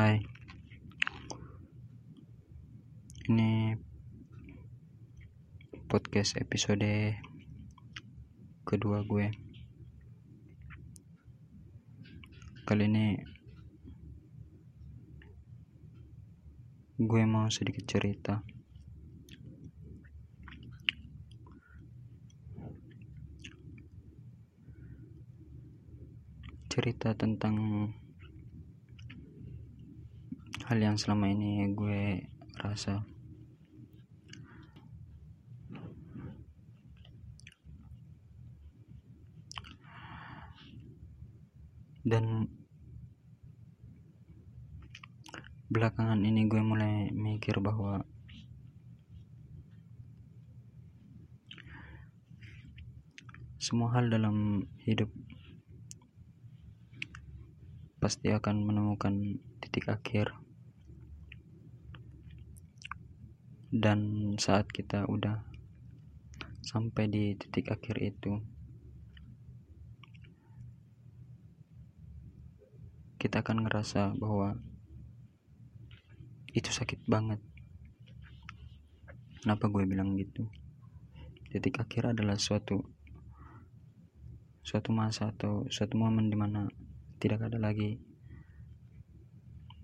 Hai Ini podcast episode kedua gue. Kali ini Gue mau sedikit cerita. Cerita tentang hal yang selama ini gue rasa. Dan belakangan ini gue mulai mikir bahwa semua hal dalam hidup pasti akan menemukan titik akhir dan saat kita udah sampai di titik akhir itu kita akan ngerasa bahwa itu sakit banget. Kenapa gue bilang gitu? Titik akhir adalah suatu suatu masa atau suatu momen di mana tidak ada lagi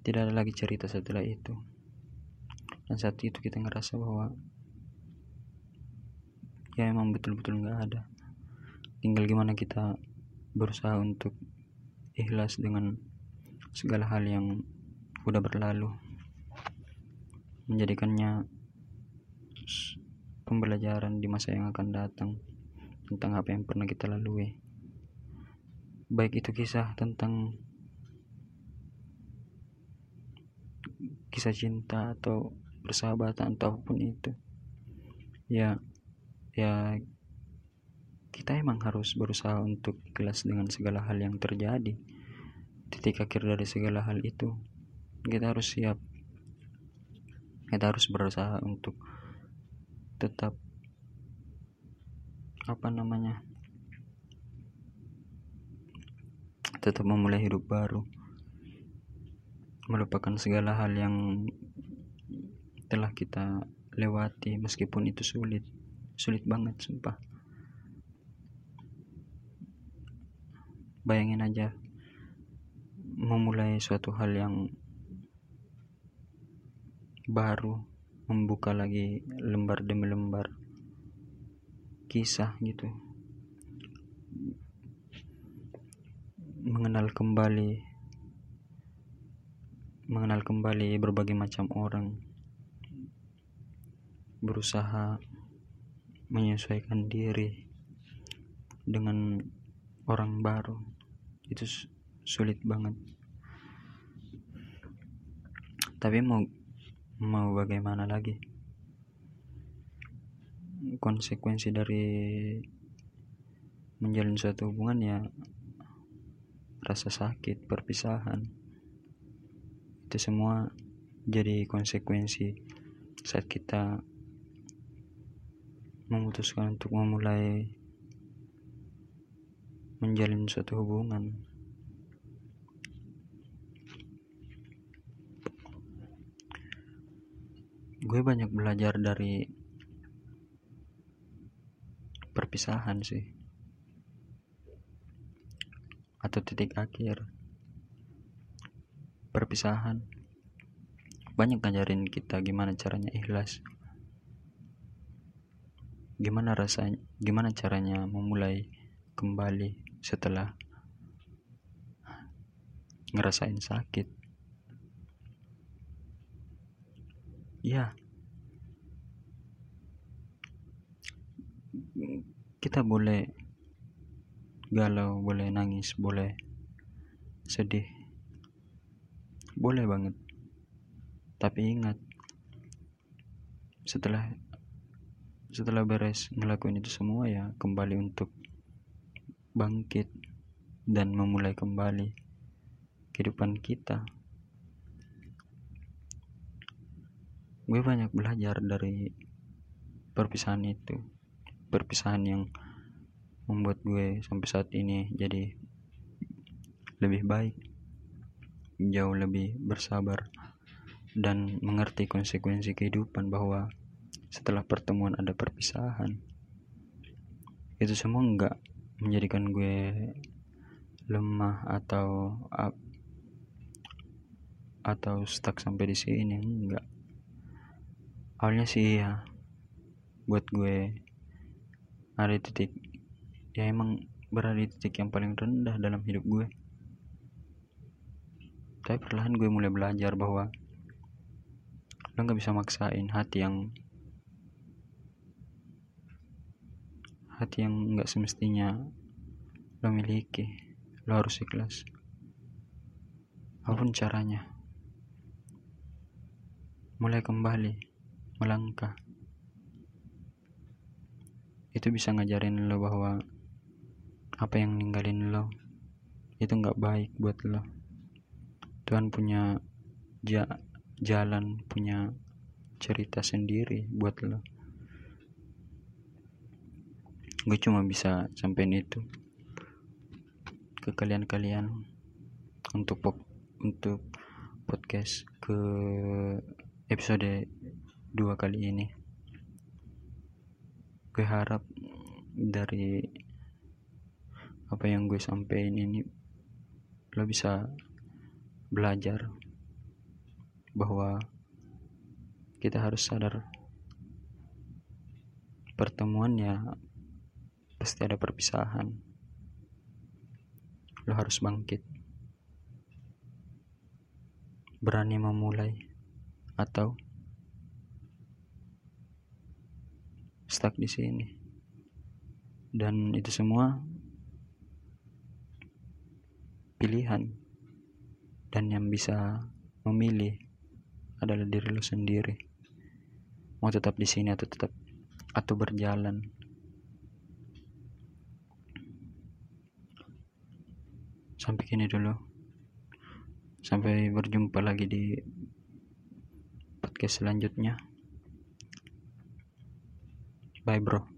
tidak ada lagi cerita setelah itu dan saat itu kita ngerasa bahwa ya emang betul-betul nggak ada. Tinggal gimana kita berusaha untuk ikhlas dengan segala hal yang udah berlalu. Menjadikannya pembelajaran di masa yang akan datang tentang apa yang pernah kita lalui. Baik itu kisah tentang kisah cinta atau persahabatan ataupun itu. Ya ya kita emang harus berusaha untuk ikhlas dengan segala hal yang terjadi. Titik akhir dari segala hal itu kita harus siap. Kita harus berusaha untuk tetap apa namanya tetap memulai hidup baru. Melupakan segala hal yang telah kita lewati meskipun itu sulit. Sulit banget sumpah. Bayangin aja memulai suatu hal yang baru membuka lagi lembar demi lembar kisah gitu. Mengenal kembali mengenal kembali berbagai macam orang berusaha menyesuaikan diri dengan orang baru. Itu sulit banget. Tapi mau mau bagaimana lagi? Konsekuensi dari menjalin suatu hubungan ya rasa sakit perpisahan. Itu semua jadi konsekuensi saat kita memutuskan untuk memulai menjalin suatu hubungan. Gue banyak belajar dari perpisahan sih. Atau titik akhir. Perpisahan. Banyak ngajarin kita gimana caranya ikhlas gimana rasanya gimana caranya memulai kembali setelah ngerasain sakit? Ya kita boleh galau boleh nangis boleh sedih. Boleh banget. Tapi ingat setelah setelah beres ngelakuin itu semua ya kembali untuk bangkit dan memulai kembali kehidupan kita. Gue banyak belajar dari perpisahan itu perpisahan yang membuat gue sampai saat ini jadi lebih baik jauh lebih bersabar dan mengerti konsekuensi kehidupan bahwa setelah pertemuan ada perpisahan. Itu semua enggak menjadikan gue lemah atau atau stuck sampai di sini enggak awalnya sih ya buat gue ada titik ya emang berada di titik yang paling rendah dalam hidup gue. Tapi perlahan gue mulai belajar bahwa lo nggak bisa maksain hati yang hati yang nggak semestinya lo miliki lo harus ikhlas. Apa pun caranya mulai kembali melangkah. Itu bisa ngajarin lo bahwa apa yang ninggalin lo itu nggak baik buat lo. Tuhan punya ja jalan punya cerita sendiri buat lo gue cuma bisa sampein itu. Ke kalian-kalian. Untuk pop, untuk podcast ke episode dua kali ini. Gue harap dari apa yang gue sampaikan ini lo bisa belajar bahwa kita harus sadar pertemuan ya pasti ada perpisahan. Lo harus bangkit. Berani memulai atau stuck di sini. Dan itu semua pilihan. Dan yang bisa memilih adalah diri lo sendiri. Mau tetap di sini atau tetap atau berjalan sampai kini dulu. Sampai berjumpa lagi di podcast selanjutnya. Bye bro